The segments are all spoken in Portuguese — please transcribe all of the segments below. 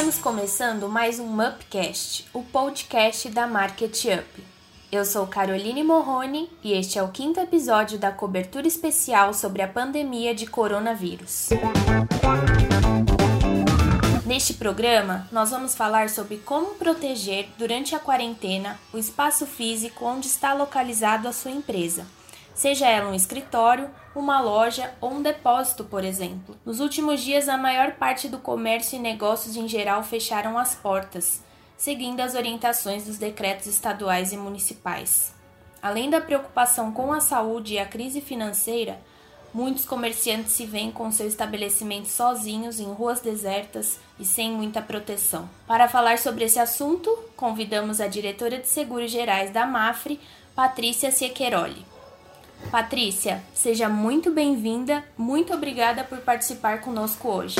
Estamos começando mais um Upcast, o podcast da Market Up. Eu sou Caroline Morrone e este é o quinto episódio da cobertura especial sobre a pandemia de coronavírus. Neste programa, nós vamos falar sobre como proteger, durante a quarentena, o espaço físico onde está localizado a sua empresa seja ela um escritório, uma loja ou um depósito, por exemplo. Nos últimos dias, a maior parte do comércio e negócios em geral fecharam as portas, seguindo as orientações dos decretos estaduais e municipais. Além da preocupação com a saúde e a crise financeira, muitos comerciantes se veem com seu estabelecimento sozinhos em ruas desertas e sem muita proteção. Para falar sobre esse assunto, convidamos a diretora de Seguros Gerais da Mafre, Patrícia Siecheroli. Patrícia, seja muito bem-vinda, muito obrigada por participar conosco hoje.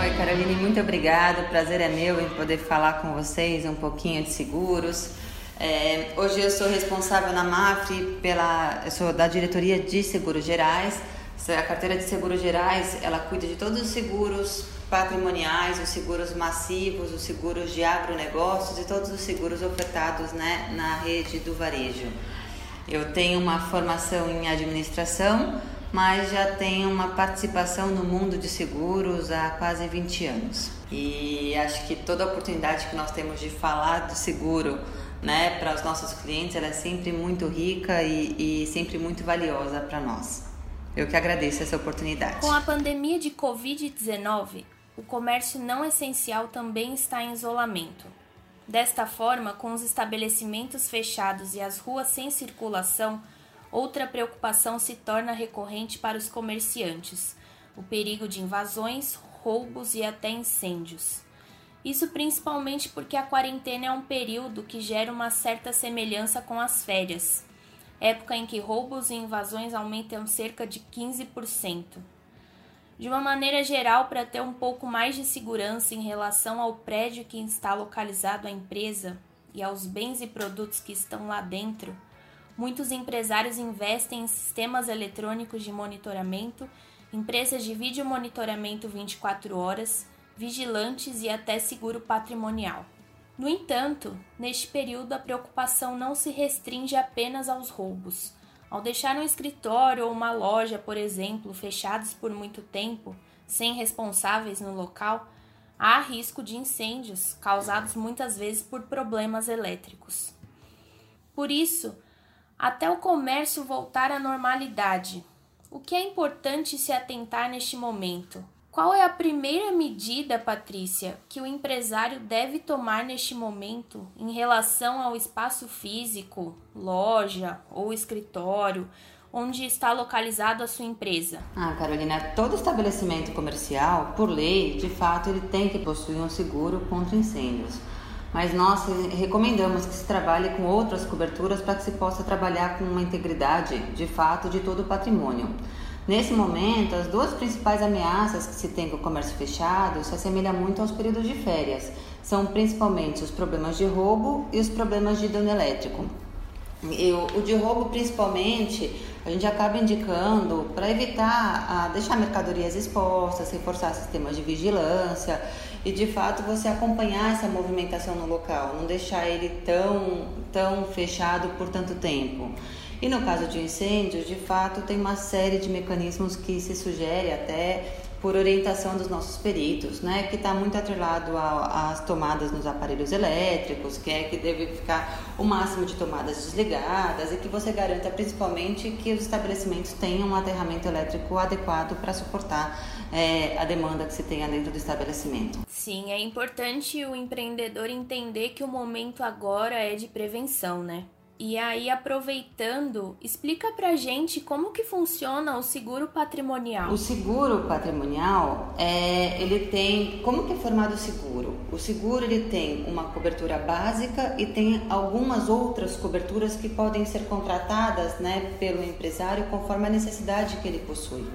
Oi, Caroline, muito obrigada. O prazer é meu em poder falar com vocês um pouquinho de seguros. É, hoje eu sou responsável na MAFRE pela, eu sou da diretoria de seguros gerais. A carteira de seguros gerais, ela cuida de todos os seguros patrimoniais, os seguros massivos, os seguros de agronegócios e todos os seguros ofertados né, na rede do varejo. Eu tenho uma formação em administração, mas já tenho uma participação no mundo de seguros há quase 20 anos. E acho que toda oportunidade que nós temos de falar do seguro né, para os nossos clientes, ela é sempre muito rica e, e sempre muito valiosa para nós. Eu que agradeço essa oportunidade. Com a pandemia de Covid-19, o comércio não essencial também está em isolamento. Desta forma, com os estabelecimentos fechados e as ruas sem circulação, outra preocupação se torna recorrente para os comerciantes: o perigo de invasões, roubos e até incêndios. Isso principalmente porque a quarentena é um período que gera uma certa semelhança com as férias, época em que roubos e invasões aumentam cerca de 15% de uma maneira geral, para ter um pouco mais de segurança em relação ao prédio que está localizado a empresa e aos bens e produtos que estão lá dentro, muitos empresários investem em sistemas eletrônicos de monitoramento, empresas de vídeo monitoramento 24 horas, vigilantes e até seguro patrimonial. No entanto, neste período a preocupação não se restringe apenas aos roubos ao deixar um escritório ou uma loja, por exemplo, fechados por muito tempo, sem responsáveis no local, há risco de incêndios causados muitas vezes por problemas elétricos. Por isso, até o comércio voltar à normalidade, o que é importante se atentar neste momento? Qual é a primeira medida, Patrícia, que o empresário deve tomar neste momento em relação ao espaço físico, loja ou escritório, onde está localizado a sua empresa? Ah, Carolina, todo estabelecimento comercial, por lei, de fato, ele tem que possuir um seguro contra incêndios. Mas nós recomendamos que se trabalhe com outras coberturas para que se possa trabalhar com uma integridade, de fato, de todo o patrimônio. Nesse momento, as duas principais ameaças que se tem com o comércio fechado se assemelham muito aos períodos de férias. São principalmente os problemas de roubo e os problemas de dano elétrico. E o, de roubo, principalmente, a gente acaba indicando para evitar a deixar mercadorias expostas, reforçar sistemas de vigilância e de fato você acompanhar essa movimentação no local, não deixar ele tão, tão fechado por tanto tempo. E no caso de incêndios, de fato, tem uma série de mecanismos que se sugere até por orientação dos nossos peritos, né, que está muito atrelado às tomadas nos aparelhos elétricos, que é que deve ficar o máximo de tomadas desligadas e que você garanta principalmente que os estabelecimentos tenham um aterramento elétrico adequado para suportar é, a demanda que se tenha dentro do estabelecimento. Sim, é importante o empreendedor entender que o momento agora é de prevenção, né? E aí, aproveitando, explica pra gente como que funciona o seguro patrimonial. O seguro patrimonial, é, ele tem, como que é formado o seguro? O seguro ele tem uma cobertura básica e tem algumas outras coberturas que podem ser contratadas, né, pelo empresário conforme a necessidade que ele possui.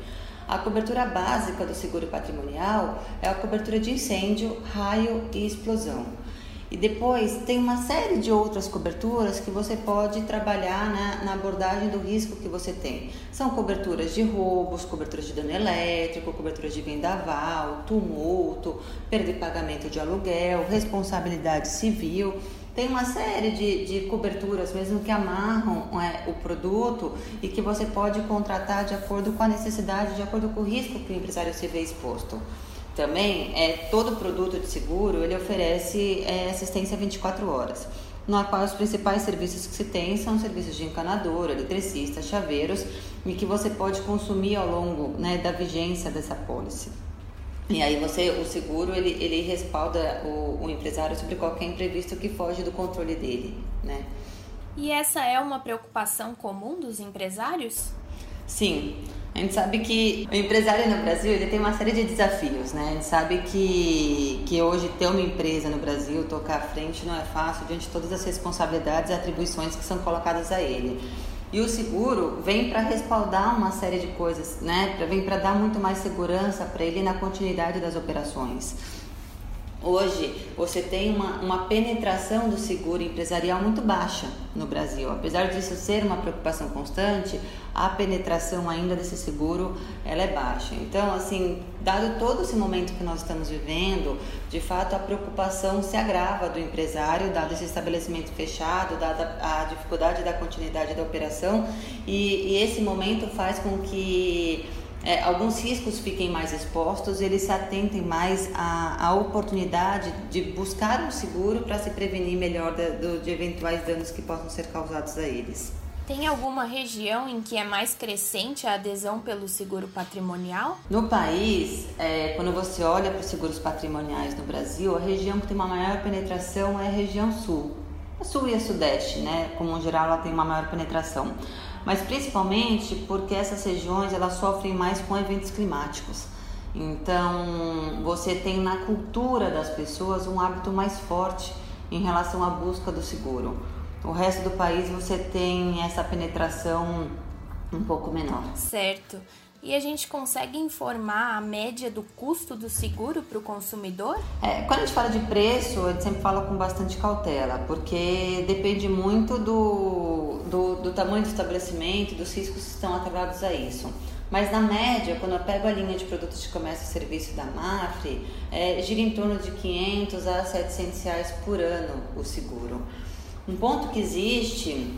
A cobertura básica do seguro patrimonial é a cobertura de incêndio, raio e explosão. E depois tem uma série de outras coberturas que você pode trabalhar na, na, abordagem do risco que você tem. São coberturas de roubos, coberturas de dano elétrico, coberturas de vendaval, tumulto, perda de pagamento de aluguel, responsabilidade civil. Tem uma série de, de coberturas mesmo que amarram é, o produto e que você pode contratar de acordo com a necessidade, de acordo com o risco que o empresário se vê exposto também é todo produto de seguro ele oferece é, assistência 24 horas no qual os principais serviços que se tem são serviços de encanador, eletricista, chaveiros e que você pode consumir ao longo né, da vigência dessa pólice. E aí você, o seguro, ele, ele respalda o, o empresário sobre qualquer imprevisto que foge do controle dele, né? E essa é uma preocupação comum dos empresários? Sim. A gente sabe que o empresário no Brasil ele tem uma série de desafios, né? A gente sabe que, que hoje ter uma empresa no Brasil, tocar à frente, não é fácil diante de todas as responsabilidades e atribuições que são colocadas a ele. E o seguro vem para respaldar uma série de coisas, né? Vem para dar muito mais segurança para ele na continuidade das operações. Hoje você tem uma, uma penetração do seguro empresarial muito baixa no Brasil. Apesar disso ser uma preocupação constante, a penetração ainda desse seguro ela é baixa. Então, assim, dado todo esse momento que nós estamos vivendo, de fato a preocupação se agrava do empresário, dado esse estabelecimento fechado, dada a dificuldade da continuidade da operação, e, e esse momento faz com que é, alguns riscos fiquem mais expostos, eles se atentem mais à, à oportunidade de buscar um seguro para se prevenir melhor de, de, de eventuais danos que possam ser causados a eles. Tem alguma região em que é mais crescente a adesão pelo seguro patrimonial? No país, é, quando você olha para os seguros patrimoniais no Brasil, a região que tem uma maior penetração é a região sul. A sul e a sudeste, né? Como em geral, ela tem uma maior penetração mas principalmente porque essas regiões elas sofrem mais com eventos climáticos. Então, você tem na cultura das pessoas um hábito mais forte em relação à busca do seguro. O resto do país você tem essa penetração um pouco menor. Certo. E a gente consegue informar a média do custo do seguro para o consumidor? É, quando a gente fala de preço, a gente sempre fala com bastante cautela, porque depende muito do, do, do tamanho do estabelecimento, dos riscos que estão atrelados a isso. Mas na média, quando eu pego a linha de produtos de comércio e serviço da Mafre, é, gira em torno de 500 a 700 reais por ano o seguro. Um ponto que existe,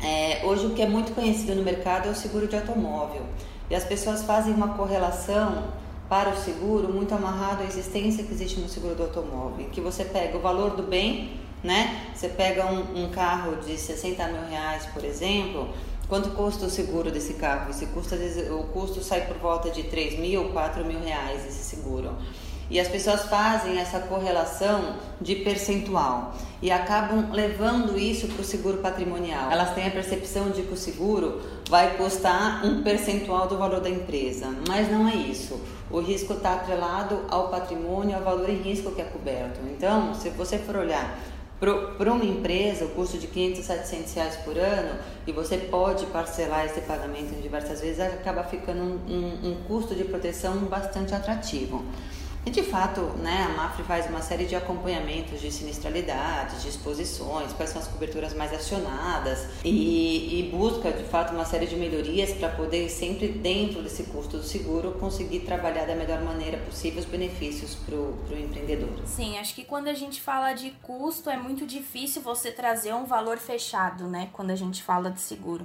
é, hoje o que é muito conhecido no mercado é o seguro de automóvel. E as pessoas fazem uma correlação para o seguro muito amarrado à existência que existe no seguro do automóvel, que você pega o valor do bem, né? Você pega um, um carro de 60 mil reais, por exemplo, quanto custa o seguro desse carro? Esse custo, o custo sai por volta de 3 mil, 4 mil reais esse seguro. E as pessoas fazem essa correlação de percentual e acabam levando isso para o seguro patrimonial. Elas têm a percepção de que o seguro vai custar um percentual do valor da empresa, mas não é isso. O risco está atrelado ao patrimônio, ao valor em risco que é coberto. Então, se você for olhar para uma empresa, o custo de 500, 700 reais por ano, e você pode parcelar esse pagamento em diversas vezes, acaba ficando um, um, um custo de proteção bastante atrativo. E de fato, né, a MAFRE faz uma série de acompanhamentos de sinistralidades, de exposições, quais são as coberturas mais acionadas e, e busca de fato uma série de melhorias para poder sempre dentro desse custo do seguro conseguir trabalhar da melhor maneira possível os benefícios para o empreendedor. Sim, acho que quando a gente fala de custo é muito difícil você trazer um valor fechado, né? Quando a gente fala de seguro.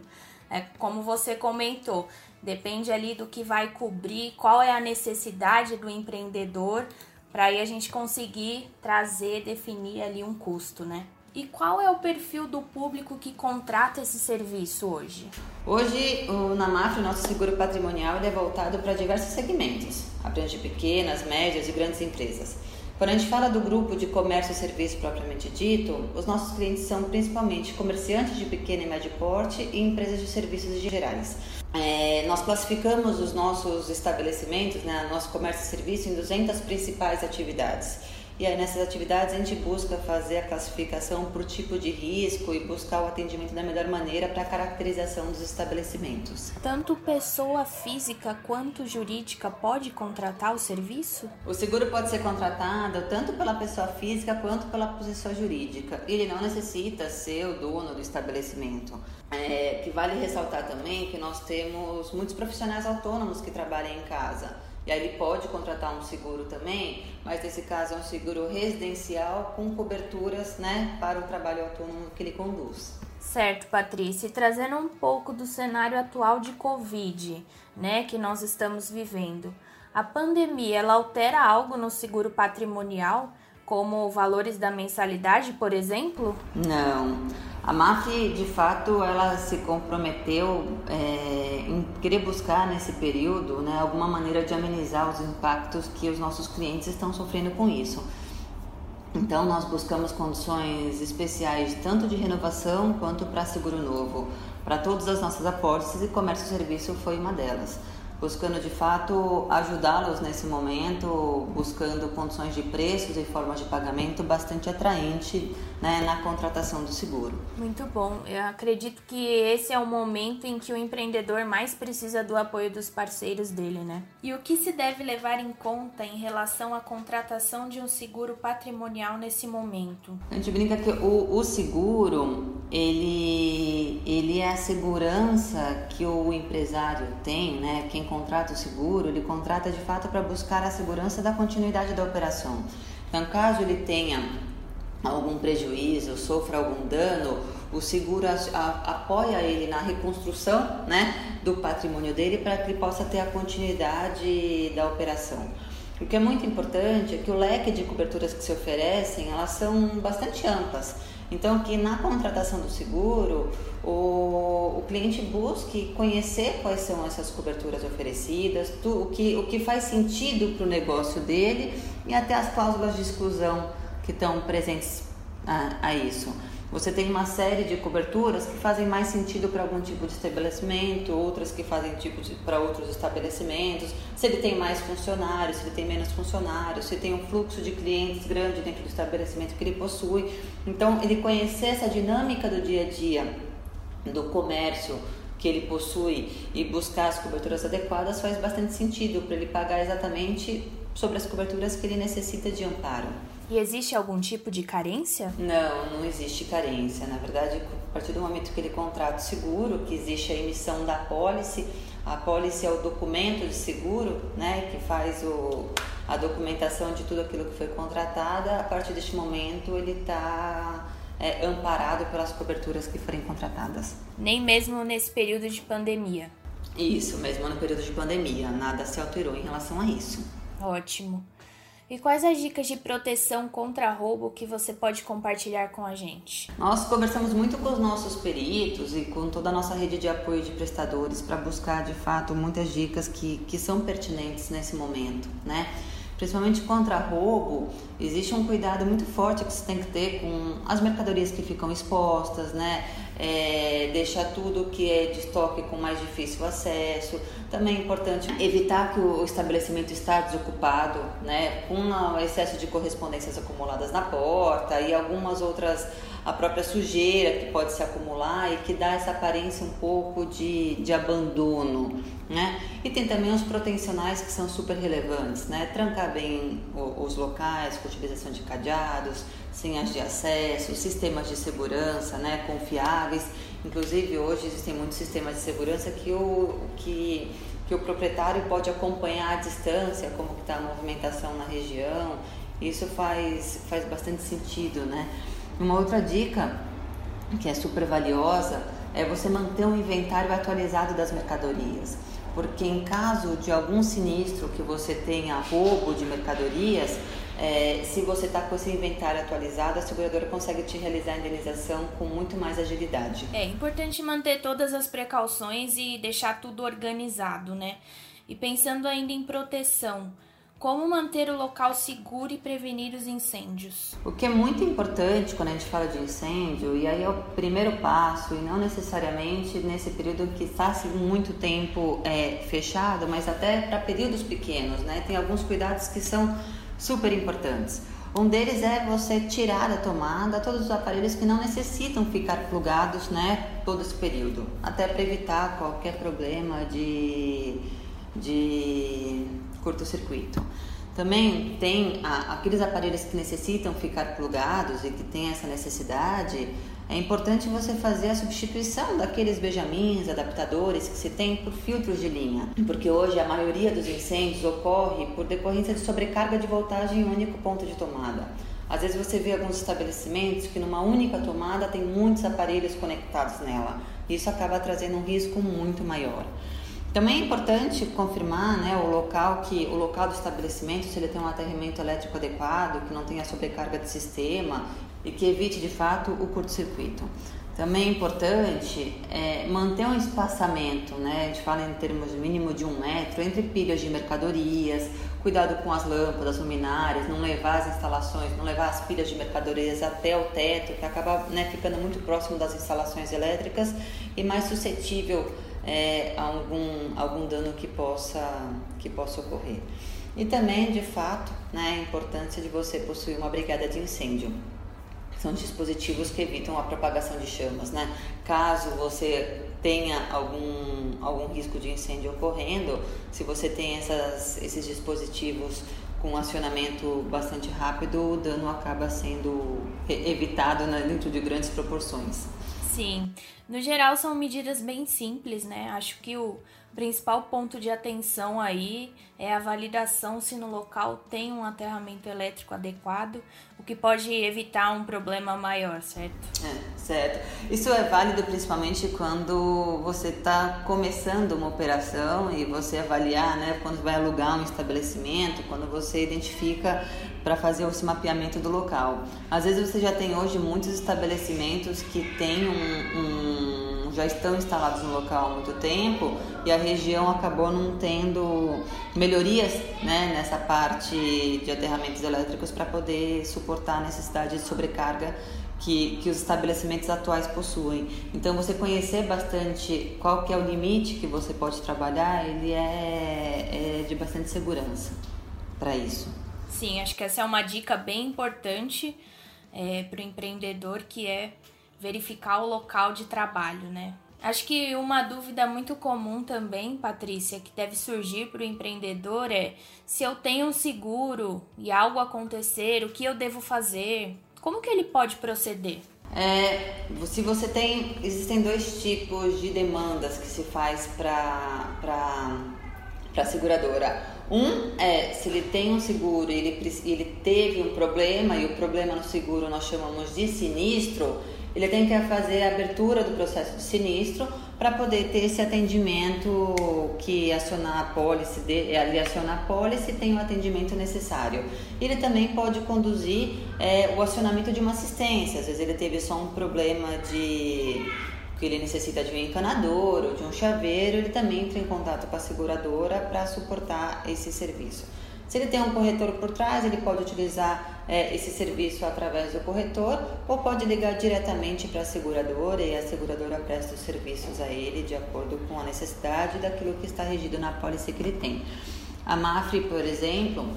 É como você comentou, Depende ali do que vai cobrir, qual é a necessidade do empreendedor, para aí a gente conseguir trazer, definir ali um custo, né? E qual é o perfil do público que contrata esse serviço hoje? Hoje, o Namaf, o nosso seguro patrimonial, é voltado para diversos segmentos, abrange pequenas, médias e grandes empresas. Quando a gente fala do grupo de comércio e serviço propriamente dito, os nossos clientes são principalmente comerciantes de pequeno e médio porte e empresas de serviços gerais. É, nós classificamos os nossos estabelecimentos, né, nosso comércio e serviço, em 200 principais atividades. E aí nessas atividades a gente busca fazer a classificação por tipo de risco e buscar o atendimento da melhor maneira para a caracterização dos estabelecimentos. Tanto pessoa física quanto jurídica pode contratar o serviço? O seguro pode ser contratado tanto pela pessoa física quanto pela pessoa jurídica. Ele não necessita ser o dono do estabelecimento. É, que vale ressaltar também que nós temos muitos profissionais autônomos que trabalham em casa. E aí ele pode contratar um seguro também, mas nesse caso é um seguro residencial com coberturas né, para o trabalho autônomo que ele conduz. Certo, Patrícia. E trazendo um pouco do cenário atual de Covid, né, que nós estamos vivendo. A pandemia, ela altera algo no seguro patrimonial, como valores da mensalidade, por exemplo? Não. A MAF, de fato, ela se comprometeu é, em querer buscar nesse período né, alguma maneira de amenizar os impactos que os nossos clientes estão sofrendo com isso. Então, nós buscamos condições especiais tanto de renovação quanto para seguro novo para todas as nossas apólices e comércio e serviço foi uma delas buscando de fato ajudá-los nesse momento, buscando condições de preços e formas de pagamento bastante atraente né, na contratação do seguro. Muito bom. Eu acredito que esse é o momento em que o empreendedor mais precisa do apoio dos parceiros dele, né? E o que se deve levar em conta em relação à contratação de um seguro patrimonial nesse momento? A gente brinca que o, o seguro ele, ele é a segurança que o empresário tem, né? Quem contrata o seguro, ele contrata de fato para buscar a segurança da continuidade da operação. Então, caso ele tenha algum prejuízo, sofra algum dano, o seguro a, a, apoia ele na reconstrução né, do patrimônio dele para que ele possa ter a continuidade da operação. O que é muito importante é que o leque de coberturas que se oferecem, elas são bastante amplas. Então, que na contratação do seguro, o, o cliente busque conhecer quais são essas coberturas oferecidas, tu, o, que, o que faz sentido para o negócio dele e até as cláusulas de exclusão que estão presentes a, a isso. Você tem uma série de coberturas que fazem mais sentido para algum tipo de estabelecimento, outras que fazem tipo para outros estabelecimentos. Se ele tem mais funcionários, se ele tem menos funcionários, se tem um fluxo de clientes grande dentro do estabelecimento que ele possui. Então, ele conhecer essa dinâmica do dia a dia do comércio que ele possui e buscar as coberturas adequadas faz bastante sentido para ele pagar exatamente sobre as coberturas que ele necessita de amparo. E existe algum tipo de carência? Não, não existe carência. Na verdade, a partir do momento que ele contrata o seguro, que existe a emissão da pólice, a pólice é o documento de seguro, né, que faz o, a documentação de tudo aquilo que foi contratada. A partir deste momento, ele está é, amparado pelas coberturas que forem contratadas. Nem mesmo nesse período de pandemia. Isso, mesmo no período de pandemia, nada se alterou em relação a isso. Ótimo. E quais as dicas de proteção contra roubo que você pode compartilhar com a gente? Nós conversamos muito com os nossos peritos e com toda a nossa rede de apoio de prestadores para buscar de fato muitas dicas que, que são pertinentes nesse momento, né? Principalmente contra roubo, existe um cuidado muito forte que você tem que ter com as mercadorias que ficam expostas, né? É, deixar tudo que é de estoque com mais difícil acesso. Também é importante evitar que o estabelecimento está desocupado, né? Com o excesso de correspondências acumuladas na porta e algumas outras a própria sujeira que pode se acumular e que dá essa aparência um pouco de, de abandono, né? E tem também os protecionais que são super relevantes, né? Trancar bem os locais, com utilização de cadeados, senhas de acesso, sistemas de segurança, né? Confiáveis. Inclusive hoje existem muitos sistemas de segurança que o que que o proprietário pode acompanhar à distância como está a movimentação na região. Isso faz, faz bastante sentido, né? Uma outra dica que é super valiosa é você manter um inventário atualizado das mercadorias. Porque em caso de algum sinistro que você tenha roubo de mercadorias, é, se você está com esse inventário atualizado, a seguradora consegue te realizar a indenização com muito mais agilidade. É importante manter todas as precauções e deixar tudo organizado, né? E pensando ainda em proteção, como manter o local seguro e prevenir os incêndios? O que é muito importante quando a gente fala de incêndio, e aí é o primeiro passo, e não necessariamente nesse período que está muito tempo é, fechado, mas até para períodos pequenos, né? Tem alguns cuidados que são super importantes. Um deles é você tirar da tomada todos os aparelhos que não necessitam ficar plugados né, todo esse período, até para evitar qualquer problema de, de curto-circuito. Também tem a, aqueles aparelhos que necessitam ficar plugados e que tem essa necessidade, é importante você fazer a substituição daqueles benjamins, adaptadores que se tem por filtros de linha, porque hoje a maioria dos incêndios ocorre por decorrência de sobrecarga de voltagem em um único ponto de tomada. Às vezes você vê alguns estabelecimentos que numa única tomada tem muitos aparelhos conectados nela. Isso acaba trazendo um risco muito maior. Também é importante confirmar né, o local que o local do estabelecimento, se ele tem um aterramento elétrico adequado, que não tenha sobrecarga de sistema e que evite de fato o curto-circuito. Também é importante é, manter um espaçamento, né? A gente fala em termos mínimo de um metro entre pilhas de mercadorias, cuidado com as lâmpadas, luminárias, não levar as instalações, não levar as pilhas de mercadorias até o teto, que acaba né, ficando muito próximo das instalações elétricas e mais suscetível é, algum, algum dano que possa, que possa ocorrer. E também, de fato, né, a importância de você possuir uma brigada de incêndio são dispositivos que evitam a propagação de chamas, né? Caso você tenha algum, algum risco de incêndio ocorrendo, se você tem essas, esses dispositivos com acionamento bastante rápido, o dano acaba sendo evitado né, dentro de grandes proporções. Sim, no geral são medidas bem simples, né? Acho que o principal ponto de atenção aí é a validação se no local tem um aterramento elétrico adequado, o que pode evitar um problema maior, certo? É, certo. Isso é válido principalmente quando você está começando uma operação e você avaliar, né, quando vai alugar um estabelecimento, quando você identifica para fazer esse mapeamento do local. Às vezes você já tem hoje muitos estabelecimentos que têm um, um já estão instalados no local há muito tempo e a região acabou não tendo melhorias né, nessa parte de aterramentos elétricos para poder suportar a necessidade de sobrecarga que, que os estabelecimentos atuais possuem. Então, você conhecer bastante qual que é o limite que você pode trabalhar, ele é, é de bastante segurança para isso. Sim, acho que essa é uma dica bem importante é, para o empreendedor, que é verificar o local de trabalho, né? Acho que uma dúvida muito comum também, Patrícia, que deve surgir para o empreendedor é se eu tenho um seguro e algo acontecer, o que eu devo fazer? Como que ele pode proceder? É, se você tem, existem dois tipos de demandas que se faz para a seguradora. Um é se ele tem um seguro e ele, ele teve um problema e o problema no seguro nós chamamos de sinistro, ele tem que fazer a abertura do processo de sinistro para poder ter esse atendimento que acionar a pólice, de, ele aciona a pólice tem o atendimento necessário. Ele também pode conduzir é, o acionamento de uma assistência, às vezes ele teve só um problema de que ele necessita de um encanador ou de um chaveiro, ele também entra em contato com a seguradora para suportar esse serviço. Se ele tem um corretor por trás, ele pode utilizar é, esse serviço através do corretor ou pode ligar diretamente para a seguradora e a seguradora presta os serviços a ele de acordo com a necessidade daquilo que está regido na pólice que ele tem. A Mafre, por exemplo,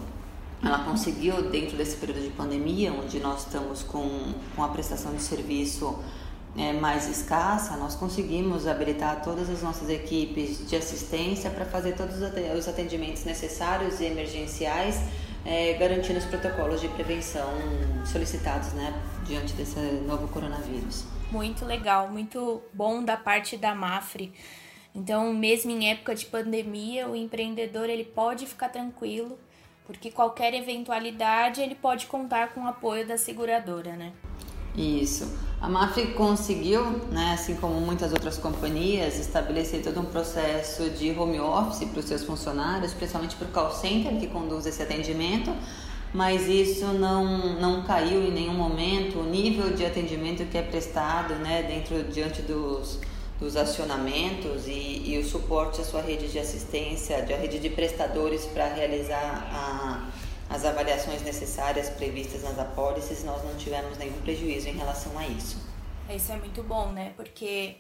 ela conseguiu, dentro desse período de pandemia, onde nós estamos com, com a prestação de serviço é, mais escassa, nós conseguimos habilitar todas as nossas equipes de assistência para fazer todos os atendimentos necessários e emergenciais, é, garantindo os protocolos de prevenção solicitados né, diante desse novo coronavírus. Muito legal, muito bom da parte da Mafre. Então, mesmo em época de pandemia, o empreendedor ele pode ficar tranquilo, porque qualquer eventualidade ele pode contar com o apoio da seguradora, né? Isso. A MAF conseguiu, né, assim como muitas outras companhias, estabelecer todo um processo de home office para os seus funcionários, principalmente para o call center que conduz esse atendimento, mas isso não, não caiu em nenhum momento o nível de atendimento que é prestado né, dentro diante dos, dos acionamentos e, e o suporte à sua rede de assistência, de rede de prestadores para realizar a as avaliações necessárias previstas nas apólices, nós não tivemos nenhum prejuízo em relação a isso. Isso é muito bom, né? Porque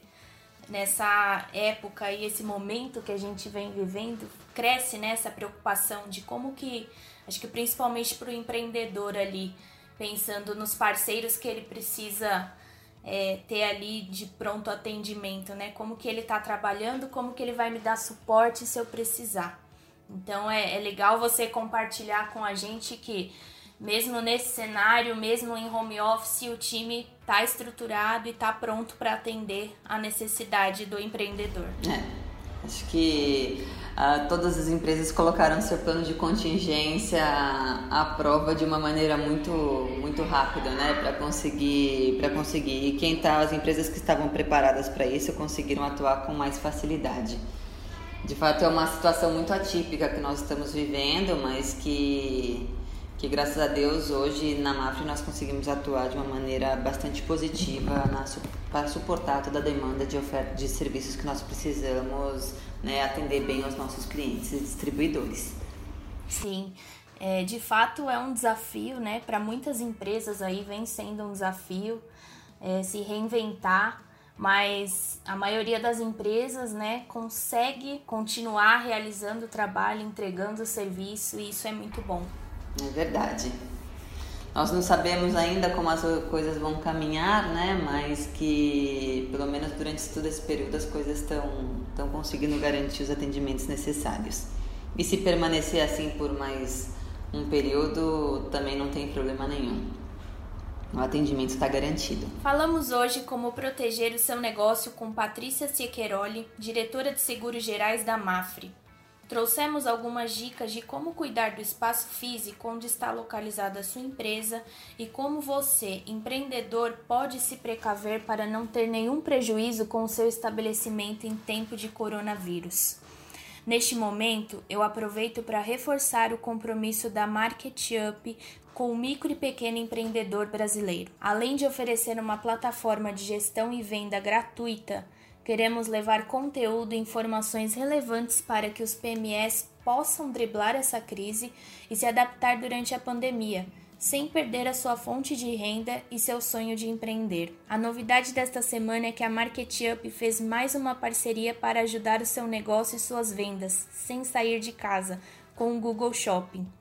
nessa época e esse momento que a gente vem vivendo, cresce nessa né, preocupação de como que Acho que principalmente para o empreendedor ali, pensando nos parceiros que ele precisa é, ter ali de pronto atendimento, né? Como que ele está trabalhando, como que ele vai me dar suporte se eu precisar. Então é, é legal você compartilhar com a gente que mesmo nesse cenário, mesmo em home office, o time está estruturado e está pronto para atender a necessidade do empreendedor. É, acho que uh, todas as empresas colocaram seu plano de contingência à prova de uma maneira muito, muito rápida, né, para conseguir, para conseguir. E quem tá, as empresas que estavam preparadas para isso conseguiram atuar com mais facilidade. De fato, é uma situação muito atípica que nós estamos vivendo, mas que que graças a Deus hoje na Mafre nós conseguimos atuar de uma maneira bastante positiva para suportar toda a demanda de oferta de serviços que nós precisamos né, atender bem aos nossos clientes e distribuidores. Sim, é, de fato é um desafio, né? Para muitas empresas aí vem sendo um desafio é, se reinventar, mas a maioria das empresas, né, consegue continuar realizando o trabalho, entregando o serviço e isso é muito bom. É verdade. Nós não sabemos ainda como as coisas vão caminhar, né? Mas que pelo menos durante todo esse período as coisas estão conseguindo garantir os atendimentos necessários. E se permanecer assim por mais um período, também não tem problema nenhum. O atendimento está garantido. Falamos hoje como proteger o seu negócio com Patrícia Ciecheroli, diretora de Seguros Gerais da Mafre. Trouxemos algumas dicas de como cuidar do espaço físico onde está localizada a sua empresa e como você, empreendedor, pode se precaver para não ter nenhum prejuízo com o seu estabelecimento em tempo de coronavírus. Neste momento, eu aproveito para reforçar o compromisso da Market Up com o micro e pequeno empreendedor brasileiro. Além de oferecer uma plataforma de gestão e venda gratuita, Queremos levar conteúdo e informações relevantes para que os PMS possam driblar essa crise e se adaptar durante a pandemia, sem perder a sua fonte de renda e seu sonho de empreender. A novidade desta semana é que a Market Up fez mais uma parceria para ajudar o seu negócio e suas vendas, sem sair de casa, com o Google Shopping.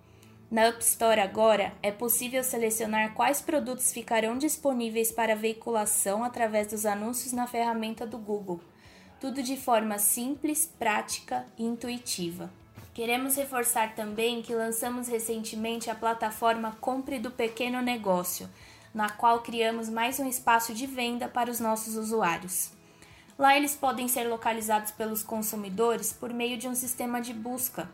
Na Up Store agora é possível selecionar quais produtos ficarão disponíveis para veiculação através dos anúncios na ferramenta do Google. Tudo de forma simples, prática e intuitiva. Queremos reforçar também que lançamos recentemente a plataforma Compre do Pequeno Negócio, na qual criamos mais um espaço de venda para os nossos usuários. Lá eles podem ser localizados pelos consumidores por meio de um sistema de busca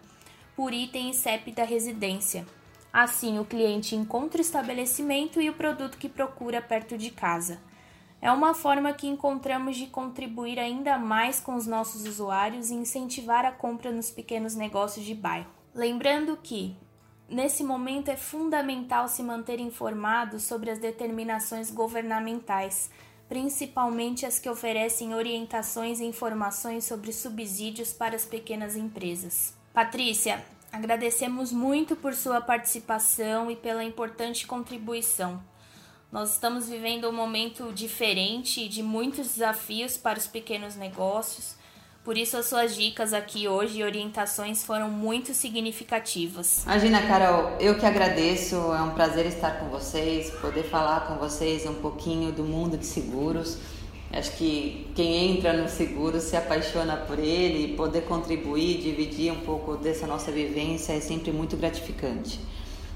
por item e CEP da residência. Assim, o cliente encontra o estabelecimento e o produto que procura perto de casa. É uma forma que encontramos de contribuir ainda mais com os nossos usuários e incentivar a compra nos pequenos negócios de bairro. Lembrando que, nesse momento, é fundamental se manter informado sobre as determinações governamentais, principalmente as que oferecem orientações e informações sobre subsídios para as pequenas empresas. Patrícia, agradecemos muito por sua participação e pela importante contribuição. Nós estamos vivendo um momento diferente de muitos desafios para os pequenos negócios. Por isso, as suas dicas aqui hoje e orientações foram muito significativas. Imagina, Carol, eu que agradeço. É um prazer estar com vocês, poder falar com vocês um pouquinho do mundo de seguros. Acho que quem entra no seguro se apaixona por ele e poder contribuir, dividir um pouco dessa nossa vivência é sempre muito gratificante.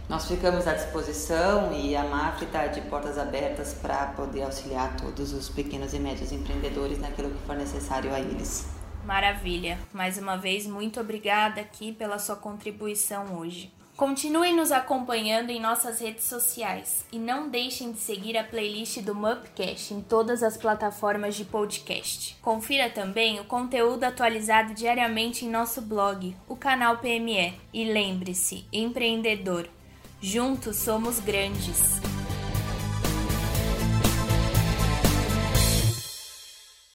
Nós ficamos à disposição e a MAFRE está de portas abertas para poder auxiliar todos os pequenos e médios empreendedores naquilo que for necessário a eles. Maravilha! Mais uma vez, muito obrigada aqui pela sua contribuição hoje. Continuem nos acompanhando em nossas redes sociais e não deixem de seguir a playlist do Mupcast em todas as plataformas de podcast. Confira também o conteúdo atualizado diariamente em nosso blog, o canal PME. E lembre-se, empreendedor, juntos somos grandes.